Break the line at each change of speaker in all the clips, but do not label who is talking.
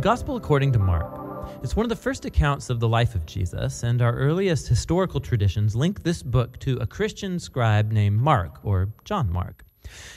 The Gospel according to Mark. It's one of the first accounts of the life of Jesus, and our earliest historical traditions link this book to a Christian scribe named Mark, or John Mark.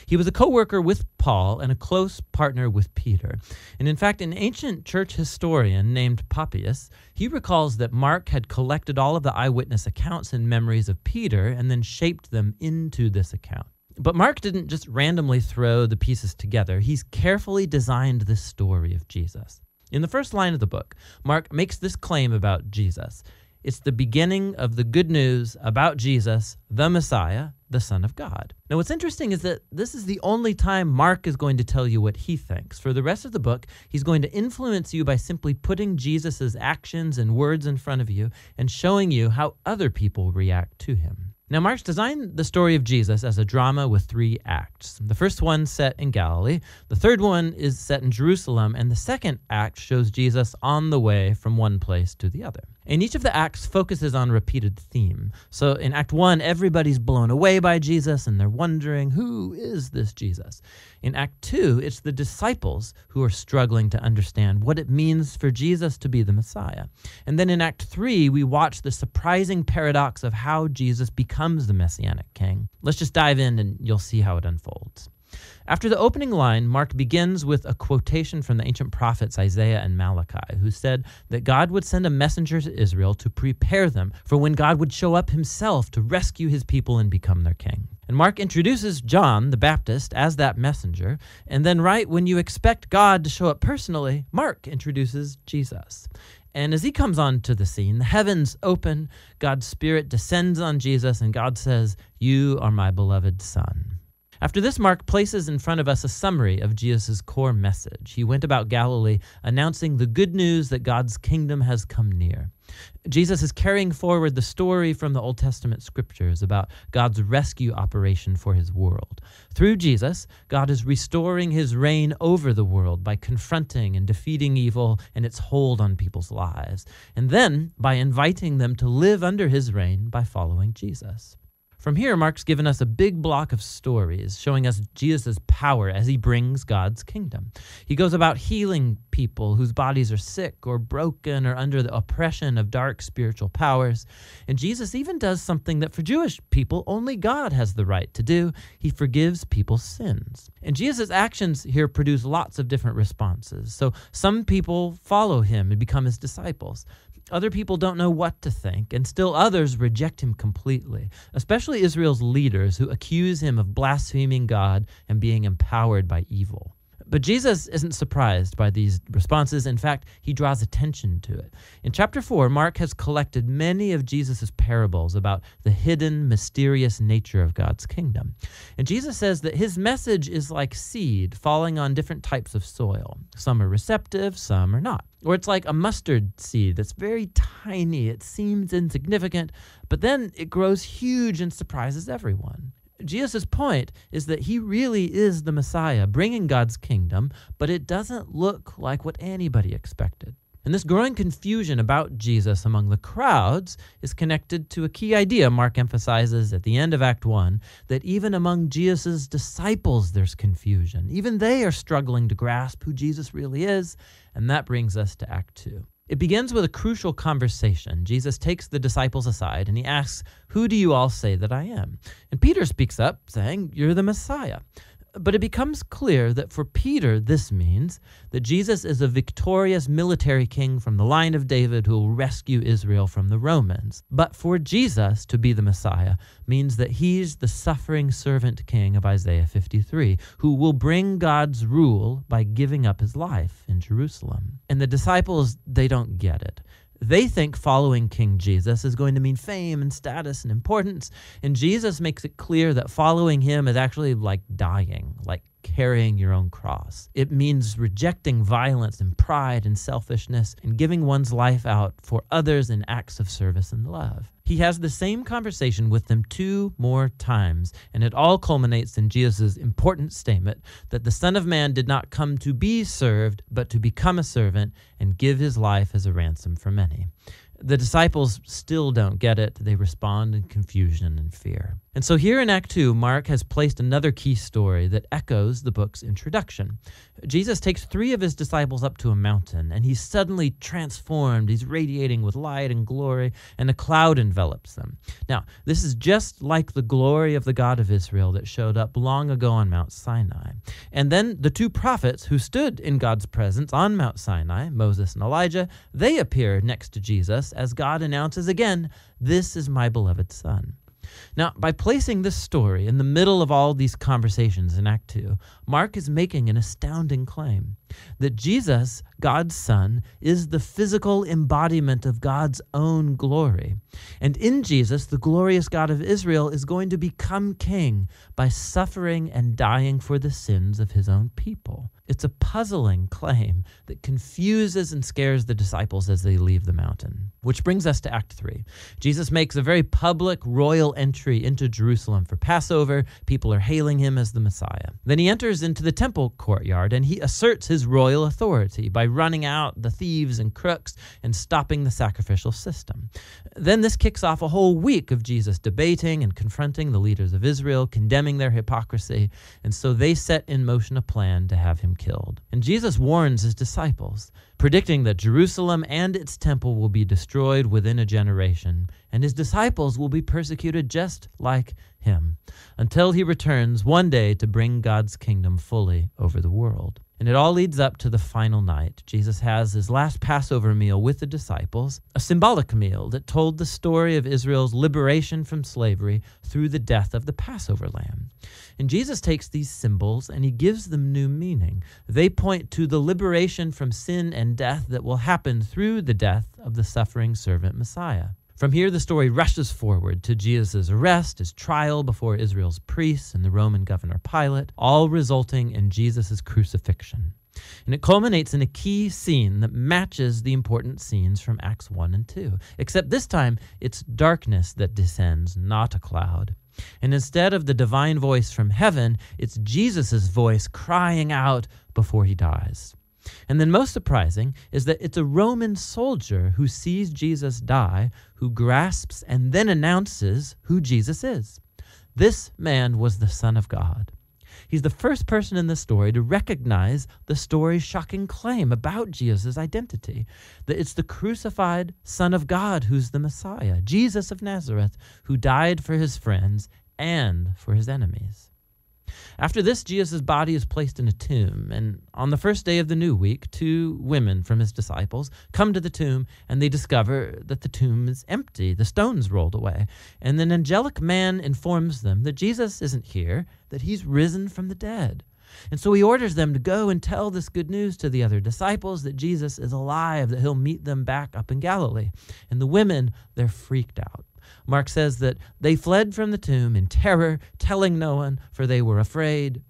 He was a co worker with Paul and a close partner with Peter. And in fact, an ancient church historian named Papias, he recalls that Mark had collected all of the eyewitness accounts and memories of Peter and then shaped them into this account. But Mark didn't just randomly throw the pieces together, he's carefully designed this story of Jesus. In the first line of the book, Mark makes this claim about Jesus. It's the beginning of the good news about Jesus, the Messiah, the Son of God. Now, what's interesting is that this is the only time Mark is going to tell you what he thinks. For the rest of the book, he's going to influence you by simply putting Jesus' actions and words in front of you and showing you how other people react to him. Now, Mark's designed the story of Jesus as a drama with three acts. The first one set in Galilee, the third one is set in Jerusalem, and the second act shows Jesus on the way from one place to the other. And each of the acts focuses on a repeated theme. So in Act 1, everybody's blown away by Jesus and they're wondering, who is this Jesus? In Act 2, it's the disciples who are struggling to understand what it means for Jesus to be the Messiah. And then in Act 3, we watch the surprising paradox of how Jesus becomes the Messianic king. Let's just dive in and you'll see how it unfolds. After the opening line, Mark begins with a quotation from the ancient prophets Isaiah and Malachi, who said that God would send a messenger to Israel to prepare them for when God would show up himself to rescue his people and become their king. And Mark introduces John the Baptist as that messenger, and then, right when you expect God to show up personally, Mark introduces Jesus. And as he comes onto the scene, the heavens open, God's Spirit descends on Jesus, and God says, You are my beloved Son. After this, Mark places in front of us a summary of Jesus' core message. He went about Galilee announcing the good news that God's kingdom has come near. Jesus is carrying forward the story from the Old Testament scriptures about God's rescue operation for his world. Through Jesus, God is restoring his reign over the world by confronting and defeating evil and its hold on people's lives, and then by inviting them to live under his reign by following Jesus. From here, Mark's given us a big block of stories showing us Jesus' power as he brings God's kingdom. He goes about healing people whose bodies are sick or broken or under the oppression of dark spiritual powers. And Jesus even does something that for Jewish people only God has the right to do he forgives people's sins. And Jesus' actions here produce lots of different responses. So some people follow him and become his disciples. Other people don't know what to think, and still others reject him completely, especially Israel's leaders who accuse him of blaspheming God and being empowered by evil. But Jesus isn't surprised by these responses. In fact, he draws attention to it. In chapter 4, Mark has collected many of Jesus' parables about the hidden, mysterious nature of God's kingdom. And Jesus says that his message is like seed falling on different types of soil. Some are receptive, some are not. Or it's like a mustard seed that's very tiny. It seems insignificant, but then it grows huge and surprises everyone. Jesus' point is that he really is the Messiah, bringing God's kingdom, but it doesn't look like what anybody expected. And this growing confusion about Jesus among the crowds is connected to a key idea Mark emphasizes at the end of Act 1 that even among Jesus' disciples there's confusion. Even they are struggling to grasp who Jesus really is, and that brings us to Act 2. It begins with a crucial conversation. Jesus takes the disciples aside and he asks, Who do you all say that I am? And Peter speaks up, saying, You're the Messiah. But it becomes clear that for Peter, this means that Jesus is a victorious military king from the line of David who will rescue Israel from the Romans. But for Jesus to be the Messiah means that he's the suffering servant king of Isaiah 53, who will bring God's rule by giving up his life in Jerusalem. And the disciples, they don't get it. They think following King Jesus is going to mean fame and status and importance. And Jesus makes it clear that following him is actually like dying, like carrying your own cross. It means rejecting violence and pride and selfishness and giving one's life out for others in acts of service and love. He has the same conversation with them two more times, and it all culminates in Jesus' important statement that the Son of Man did not come to be served, but to become a servant and give his life as a ransom for many. The disciples still don't get it. They respond in confusion and fear. And so here in Act 2, Mark has placed another key story that echoes the book's introduction. Jesus takes three of his disciples up to a mountain, and he's suddenly transformed. He's radiating with light and glory, and a cloud envelops them. Now, this is just like the glory of the God of Israel that showed up long ago on Mount Sinai. And then the two prophets who stood in God's presence on Mount Sinai, Moses and Elijah, they appear next to Jesus as God announces again, This is my beloved Son. Now, by placing this story in the middle of all these conversations in Act 2, Mark is making an astounding claim that Jesus, God's Son, is the physical embodiment of God's own glory. And in Jesus, the glorious God of Israel is going to become king by suffering and dying for the sins of his own people. It's a puzzling claim that confuses and scares the disciples as they leave the mountain. Which brings us to Act 3. Jesus makes a very public royal entry into Jerusalem for Passover. People are hailing him as the Messiah. Then he enters into the temple courtyard and he asserts royal authority by running out the thieves and crooks and stopping the sacrificial system. Then this kicks off a whole week of Jesus debating and confronting the leaders of Israel, condemning their hypocrisy, and so they set in motion a plan to have him killed. And Jesus warns his disciples, predicting that Jerusalem and its temple will be destroyed within a generation, and his disciples will be persecuted just like him, until he returns one day to bring God's kingdom fully over the world. And it all leads up to the final night. Jesus has his last Passover meal with the disciples, a symbolic meal that told the story of Israel's liberation from slavery through the death of the Passover lamb. And Jesus takes these symbols and he gives them new meaning. They point to the liberation from sin and death that will happen through the death of the suffering servant Messiah. From here, the story rushes forward to Jesus' arrest, his trial before Israel's priests and the Roman governor Pilate, all resulting in Jesus' crucifixion. And it culminates in a key scene that matches the important scenes from Acts 1 and 2. Except this time, it's darkness that descends, not a cloud. And instead of the divine voice from heaven, it's Jesus' voice crying out before he dies. And then, most surprising is that it's a Roman soldier who sees Jesus die, who grasps and then announces who Jesus is. This man was the Son of God. He's the first person in the story to recognize the story's shocking claim about Jesus' identity that it's the crucified Son of God who's the Messiah, Jesus of Nazareth, who died for his friends and for his enemies. After this, Jesus' body is placed in a tomb, and on the first day of the new week, two women from his disciples come to the tomb and they discover that the tomb is empty, the stones rolled away. And an angelic man informs them that Jesus isn't here, that he's risen from the dead. And so he orders them to go and tell this good news to the other disciples that Jesus is alive, that he'll meet them back up in Galilee. And the women, they're freaked out. Mark says that they fled from the tomb in terror, telling no one, for they were afraid.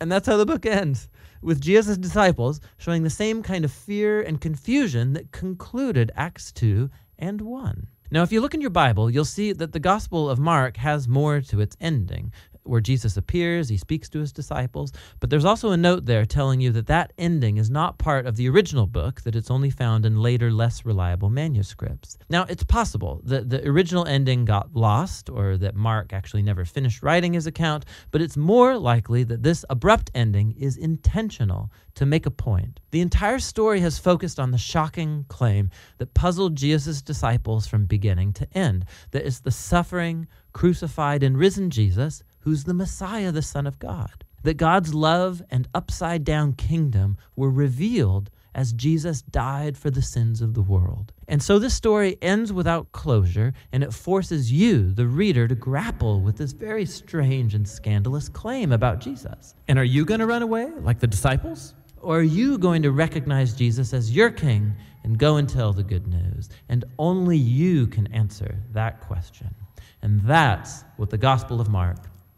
And that's how the book ends, with Jesus' disciples showing the same kind of fear and confusion that concluded Acts 2 and 1. Now, if you look in your Bible, you'll see that the Gospel of Mark has more to its ending where Jesus appears, he speaks to his disciples, but there's also a note there telling you that that ending is not part of the original book, that it's only found in later, less reliable manuscripts. Now, it's possible that the original ending got lost or that Mark actually never finished writing his account, but it's more likely that this abrupt ending is intentional to make a point. The entire story has focused on the shocking claim that puzzled Jesus' disciples from beginning to end that it's the suffering, crucified, and risen Jesus who's the Messiah, the Son of God. That God's love and upside down kingdom were revealed as Jesus died for the sins of the world. And so this story ends without closure, and it forces you, the reader, to grapple with this very strange and scandalous claim about Jesus. And are you going to run away like the disciples? Or are you going to recognize Jesus as your king and go and tell the good news? And only you can answer that question. And that's what the Gospel of Mark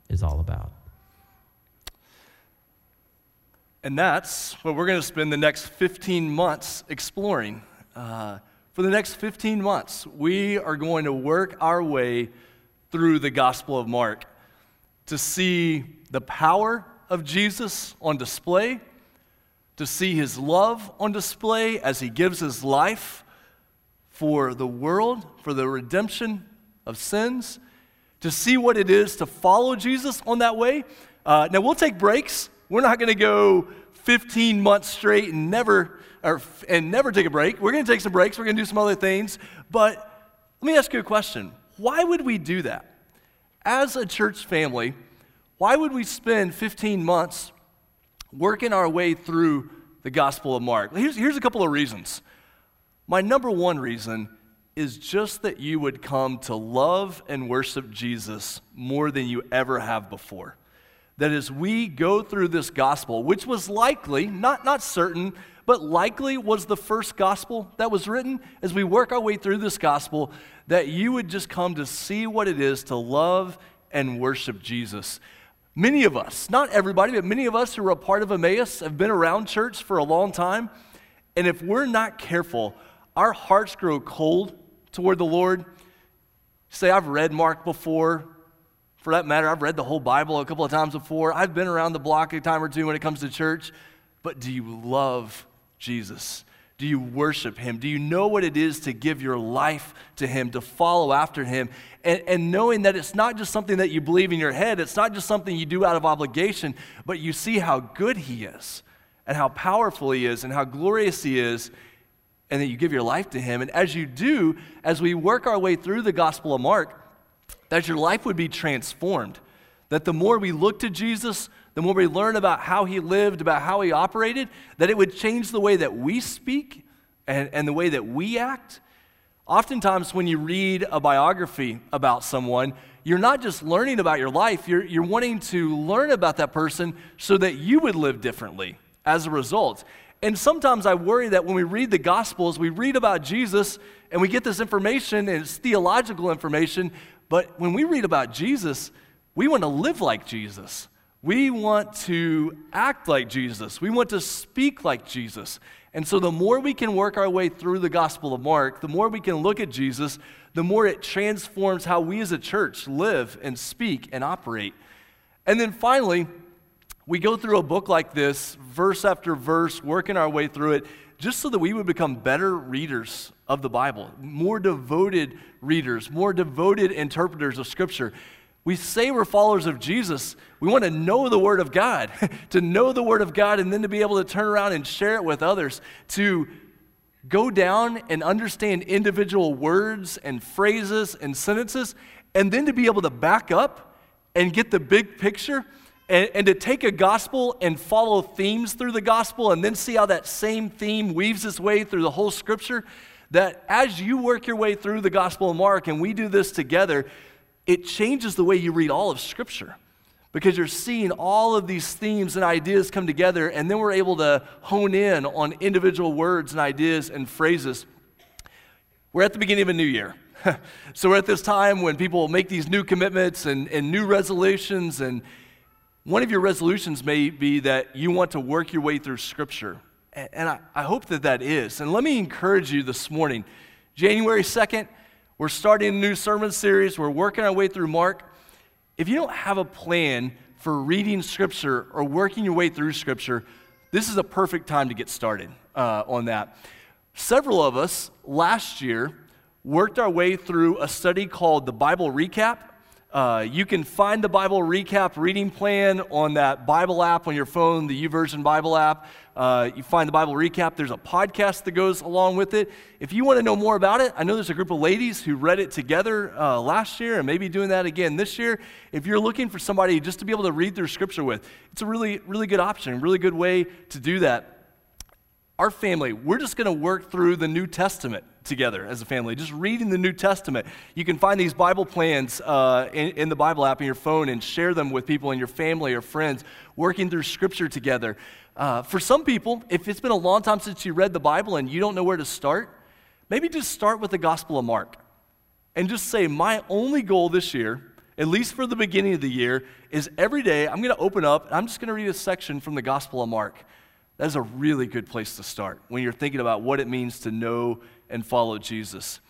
is all about.
And that's what we're going to spend the next 15 months exploring. Uh, for the next 15 months, we are going to work our way through the Gospel of Mark to see the power of Jesus on display, to see his love on display as he gives his life for the world, for the redemption of sins, to see what it is to follow Jesus on that way. Uh, now, we'll take breaks. We're not going to go 15 months straight and never, or, and never take a break. We're going to take some breaks. We're going to do some other things. But let me ask you a question. Why would we do that? As a church family, why would we spend 15 months working our way through the Gospel of Mark? Here's, here's a couple of reasons. My number one reason is just that you would come to love and worship Jesus more than you ever have before. That as we go through this gospel, which was likely, not, not certain, but likely was the first gospel that was written, as we work our way through this gospel, that you would just come to see what it is to love and worship Jesus. Many of us, not everybody, but many of us who are a part of Emmaus have been around church for a long time. And if we're not careful, our hearts grow cold toward the Lord. Say, I've read Mark before. For that matter, I've read the whole Bible a couple of times before. I've been around the block a time or two when it comes to church. But do you love Jesus? Do you worship him? Do you know what it is to give your life to him, to follow after him? And, and, knowing that it's not just something that you believe in your head, it's not just something you do out of obligation, but you see how good he is, and how powerful he is, and how glorious he is, and that you give your life to Him. And as you do, as we work our way through the Gospel of Mark, that your life would be transformed. That the more we look to Jesus, the more we learn about how He lived, about how He operated, that it would change the way that we speak and, and the way that we act. Oftentimes, when you read a biography about someone, you're not just learning about your life, you're, you're wanting to learn about that person so that you would live differently as a result. And sometimes I worry that when we read the Gospels, we read about Jesus and we get this information, and it's theological information, but when we read about Jesus, we want to live like Jesus. We want to act like Jesus. We want to speak like Jesus. And so, the more we can work our way through the Gospel of Mark, the more we can look at Jesus, the more it transforms how we as a church live and speak and operate. And then finally, we go through a book like this, verse after verse, working our way through it, just so that we would become better readers of the Bible, more devoted readers, more devoted interpreters of Scripture. We say we're followers of Jesus. We want to know the Word of God, to know the Word of God, and then to be able to turn around and share it with others, to go down and understand individual words and phrases and sentences, and then to be able to back up and get the big picture and, and, to take a gospel and follow themes through the gospel and then see how that same theme weaves its way through the whole scripture, that as you work your way through the gospel of Mark and we do this together, it changes the way you read all of scripture because you're seeing all of these themes and ideas come together, and then we're able to hone in on individual words and ideas and phrases. We're at the beginning of a new year. so we're at this time when people make these new commitments and, and new resolutions and one of your resolutions may be that you want to work your way through Scripture. And I, hope that that is. And let me encourage you this morning. January 2nd, we're starting a new sermon series. We're working our way through Mark. If you don't have a plan for reading Scripture or working your way through Scripture, this is a perfect time to get started uh, on that. Several of us last year worked our way through a study called the Bible Recap. Uh, you can find the Bible recap reading plan on that Bible app on your phone, the YouVersion Bible app. Uh, you find the Bible recap. There's a podcast that goes along with it. If you want to know more about it, I know there's a group of ladies who read it together uh, last year and maybe doing that again this year. If you're looking for somebody just to be able to read through Scripture with, it's a really, really good option, really good way to do that our family, we're just going to work through the New Testament together as a family, just reading the New Testament. You can find these Bible plans uh, in, in, the Bible app on your phone and share them with people in your family or friends, working through Scripture together. Uh, for some people, if it's been a long time since you read the Bible and you don't know where to start, maybe just start with the Gospel of Mark and just say, My only goal this year, at least for the beginning of the year, is every day I'm going to open up and I'm just going to read a section from the Gospel of Mark. That is a really good place to start when you're thinking about what it means to know and follow Jesus.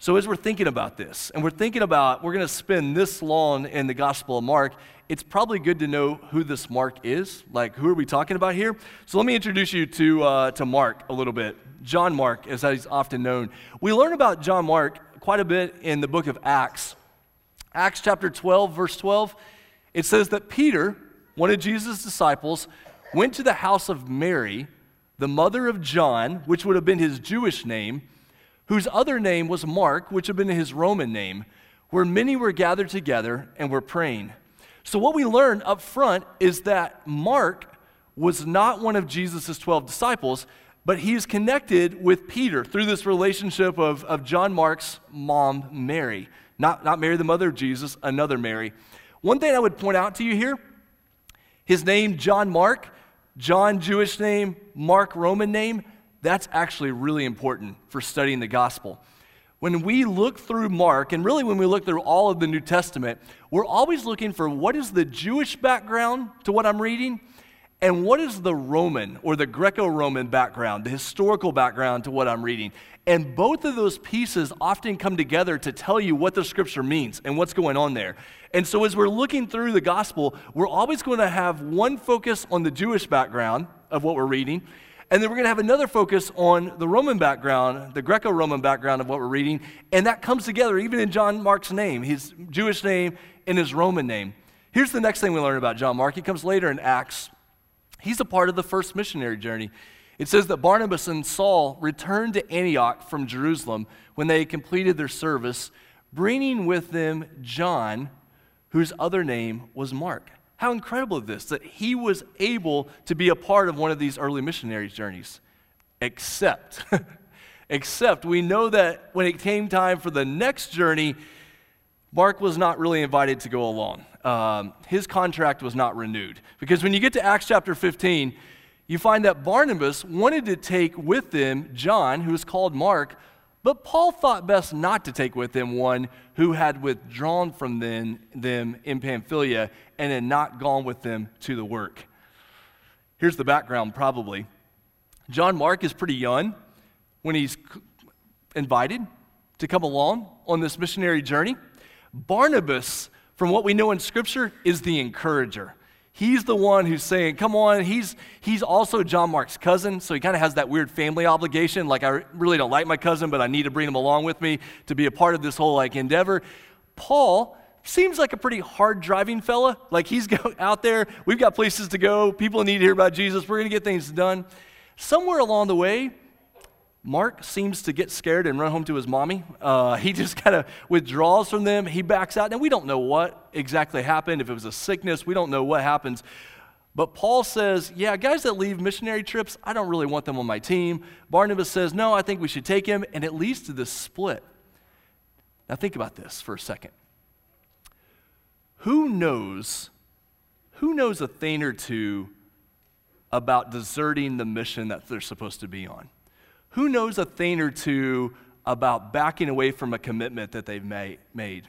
So, as we're thinking about this, and we're thinking about we're going to spend this long in the Gospel of Mark, it's probably good to know who this Mark is. Like, who are we talking about here? So, let me introduce you to, uh, to Mark a little bit. John Mark, as he's often known. We learn about John Mark quite a bit in the book of Acts. Acts chapter 12, verse 12, it says that Peter, one of Jesus' disciples, went to the house of Mary, the mother of John, which would have been his Jewish name, whose other name was Mark, which would have been his Roman name, where many were gathered together and were praying. So, what we learn up front is that Mark was not one of Jesus' 12 disciples, but he is connected with Peter through this relationship of, of John Mark's mom, Mary. Not, not Mary, the mother of Jesus, another Mary. One thing I would point out to you here his name, John Mark, John, Jewish name, Mark, Roman name, that's actually really important for studying the gospel. When we look through Mark, and really when we look through all of the New Testament, we're always looking for what is the Jewish background to what I'm reading, and what is the Roman or the Greco Roman background, the historical background to what I'm reading. And both of those pieces often come together to tell you what the scripture means and what's going on there. And so, as we're looking through the gospel, we're always going to have one focus on the Jewish background of what we're reading, and then we're going to have another focus on the Roman background, the Greco Roman background of what we're reading. And that comes together even in John Mark's name, his Jewish name and his Roman name. Here's the next thing we learn about John Mark. He comes later in Acts. He's a part of the first missionary journey. It says that Barnabas and Saul returned to Antioch from Jerusalem when they had completed their service, bringing with them John, whose other name was Mark. How incredible is this that he was able to be a part of one of these early missionary journeys? Except, except we know that when it came time for the next journey, Mark was not really invited to go along. Um, his contract was not renewed. Because when you get to Acts chapter 15, you find that Barnabas wanted to take with them John, who was called Mark, but Paul thought best not to take with him one who had withdrawn from them, them in Pamphylia and had not gone with them to the work. Here's the background, probably. John Mark is pretty young when he's invited to come along on this missionary journey. Barnabas, from what we know in Scripture, is the encourager. He's the one who's saying, Come on, he's, he's also John Mark's cousin, so he kind of has that weird family obligation. Like, I really don't like my cousin, but I need to bring him along with me to be a part of this whole like endeavor. Paul seems like a pretty hard driving fella. Like, he's go, out there, we've got places to go, people need to hear about Jesus, we're going to get things done. Somewhere along the way, Mark seems to get scared and run home to his mommy. Uh, he just kind of withdraws from them. He backs out. Now, we don't know what exactly happened, if it was a sickness, we don't know what happens. But Paul says, Yeah, guys that leave missionary trips, I don't really want them on my team. Barnabas says, No, I think we should take him. And it leads to this split. Now, think about this for a second. Who knows, who knows a thing or two about deserting the mission that they're supposed to be on? Who knows a thing or two about backing away from a commitment that they've made?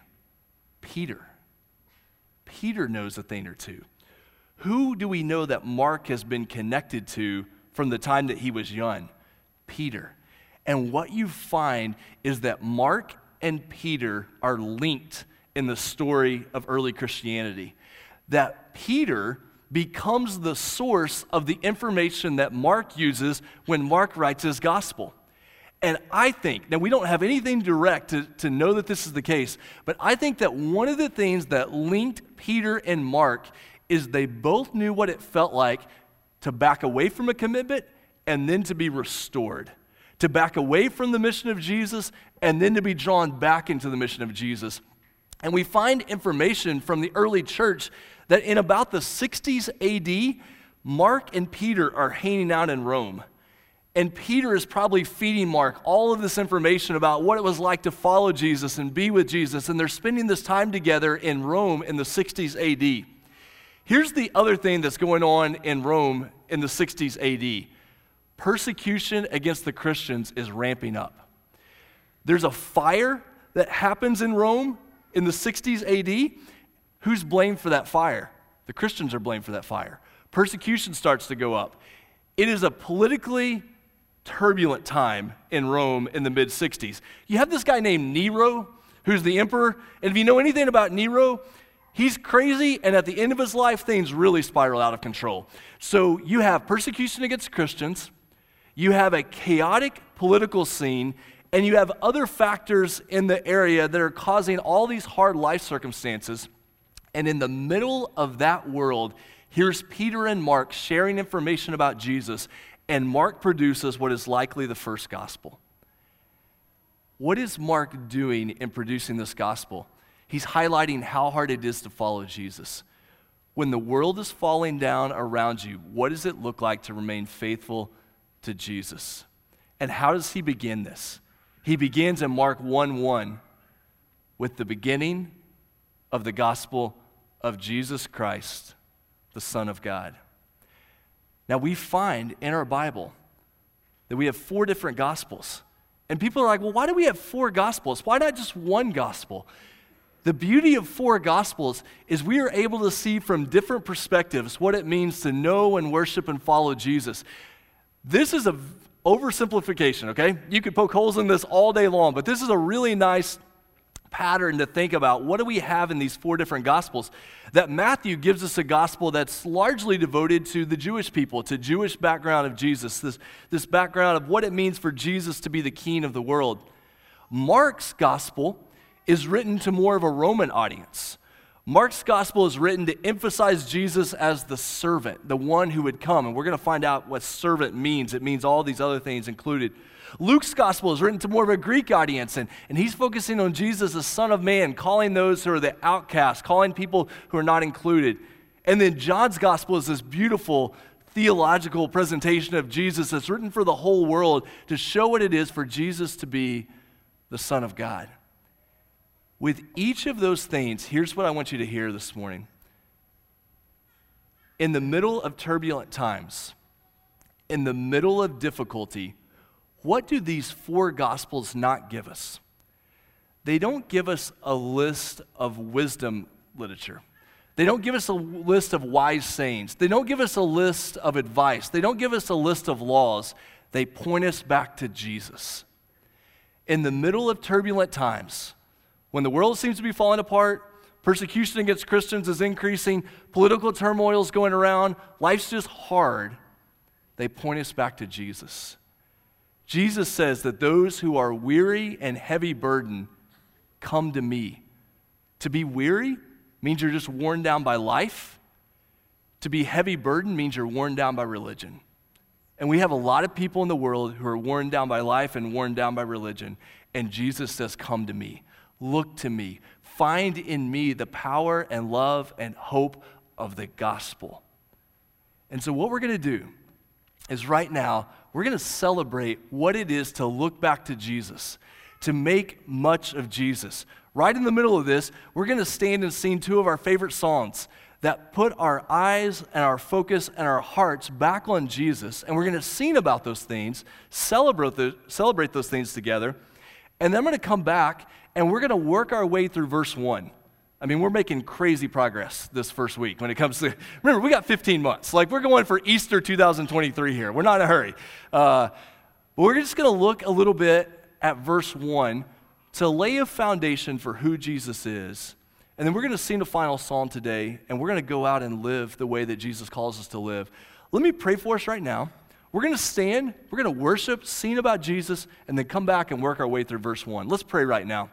Peter. Peter knows a thing or two. Who do we know that Mark has been connected to from the time that he was young? Peter. And what you find is that Mark and Peter are linked in the story of early Christianity. That Peter becomes the source of the information that Mark uses when Mark writes his gospel. And I think, now we don't have anything direct to, to know that this is the case, but I think that one of the things that linked Peter and Mark is they both knew what it felt like to back away from a commitment and then to be restored. To back away from the mission of Jesus and then to be drawn back into the mission of Jesus. And we find information from the early church that in about the 60s AD, Mark and Peter are hanging out in Rome. And Peter is probably feeding Mark all of this information about what it was like to follow Jesus and be with Jesus. And they're spending this time together in Rome in the 60s AD. Here's the other thing that's going on in Rome in the 60s AD persecution against the Christians is ramping up. There's a fire that happens in Rome in the 60s AD, who's blamed for that fire? The Christians are blamed for that fire. Persecution starts to go up. It is a politically turbulent time in Rome in the mid 60s. You have this guy named Nero, who's the emperor. And if you know anything about Nero, he's crazy, and at the end of his life, things really spiral out of control. So you have persecution against Christians, you have a chaotic political scene, and you have other factors in the area that are causing all these hard life circumstances. And in the middle of that world, Here's Peter and Mark sharing information about Jesus, and Mark produces what is likely the first gospel. What is Mark doing in producing this gospel? He's highlighting how hard it is to follow Jesus. When the world is falling down around you, what does it look like to remain faithful to Jesus? And how does he begin this? He begins in Mark 1 1 with the beginning of the gospel of Jesus Christ, the Son of God. Now, we find in our Bible that we have four different gospels. And people are like, well, why do we have four gospels? Why not just one gospel? The beauty of four gospels is we are able to see from different perspectives what it means to know and worship and follow Jesus. This is a oversimplification, okay? You could poke holes in this all day long, but this is a really nice pattern to think about. What do we have in these four different gospels? That Matthew gives us a gospel that's largely devoted to the Jewish people, to Jewish background of Jesus, this, this background of what it means for Jesus to be the king of the world. Mark's gospel is written to more of a Roman audience. Mark's gospel is written to emphasize Jesus as the servant, the one who would come. And we're going to find out what servant means. It means all these other things included. Luke's gospel is written to more of a Greek audience, and, and he's focusing on Jesus, the Son of Man, calling those who are the outcasts, calling people who are not included. And then John's gospel is this beautiful theological presentation of Jesus that's written for the whole world to show what it is for Jesus to be the Son of God. With each of those things, here's what I want you to hear this morning. In the middle of turbulent times, in the middle of difficulty, what do these four gospels not give us? They don't give us a list of wisdom literature. They don't give us a list of wise sayings. They don't give us a list of advice. They don't give us a list of laws. They point us back to Jesus. In the middle of turbulent times, when the world seems to be falling apart, persecution against Christians is increasing, political turmoil is going around, life's just hard, they point us back to Jesus. Jesus says that those who are weary and heavy burdened come to me. To be weary means you're just worn down by life. To be heavy burdened means you're worn down by religion. And we have a lot of people in the world who are worn down by life and worn down by religion. And Jesus says, Come to me. Look to me. Find in me the power and love and hope of the gospel. And so, what we're going to do is right now, we're going to celebrate what it is to look back to Jesus, to make much of Jesus. Right in the middle of this, we're going to stand and sing two of our favorite songs that put our eyes and our focus and our hearts back on Jesus. And we're going to sing about those things, celebrate, the, celebrate those things together. And then I'm going to come back and we're going to work our way through verse 1. I mean, we're making crazy progress this first week when it comes to. Remember, we got 15 months. Like, we're going for Easter 2023 here. We're not in a hurry. Uh, but we're just going to look a little bit at verse 1 to lay a foundation for who Jesus is. And then we're going to sing the final psalm today, and we're going to go out and live the way that Jesus calls us to live. Let me pray for us right now. We're going to stand, we're going to worship, sing about Jesus, and then come back and work our way through verse 1. Let's pray right now.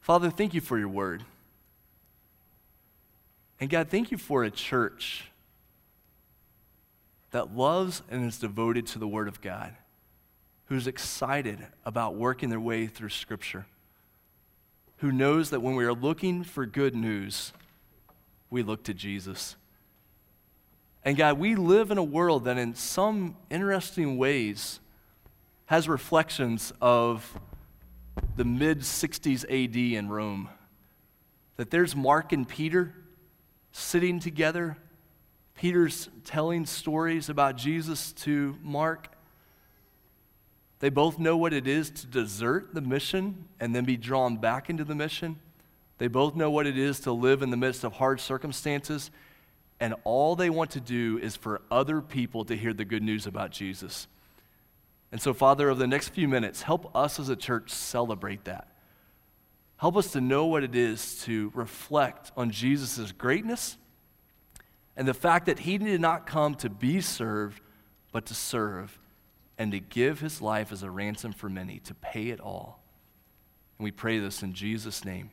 Father, thank you for your word. And God, thank you for a church that loves and is devoted to the word of God, who's excited about working their way through Scripture, who knows that when we are looking for good news, we look to Jesus. And God, we live in a world that in some interesting ways has reflections of the mid 60s AD in Rome. That there's Mark and Peter sitting together. Peter's telling stories about Jesus to Mark. They both know what it is to desert the mission and then be drawn back into the mission. They both know what it is to live in the midst of hard circumstances. And all they want to do is for other people to hear the good news about Jesus. And so, Father, over the next few minutes, help us as a church celebrate that. Help us to know what it is to reflect on Jesus' greatness and the fact that he did not come to be served, but to serve and to give his life as a ransom for many, to pay it all. And we pray this in Jesus' name.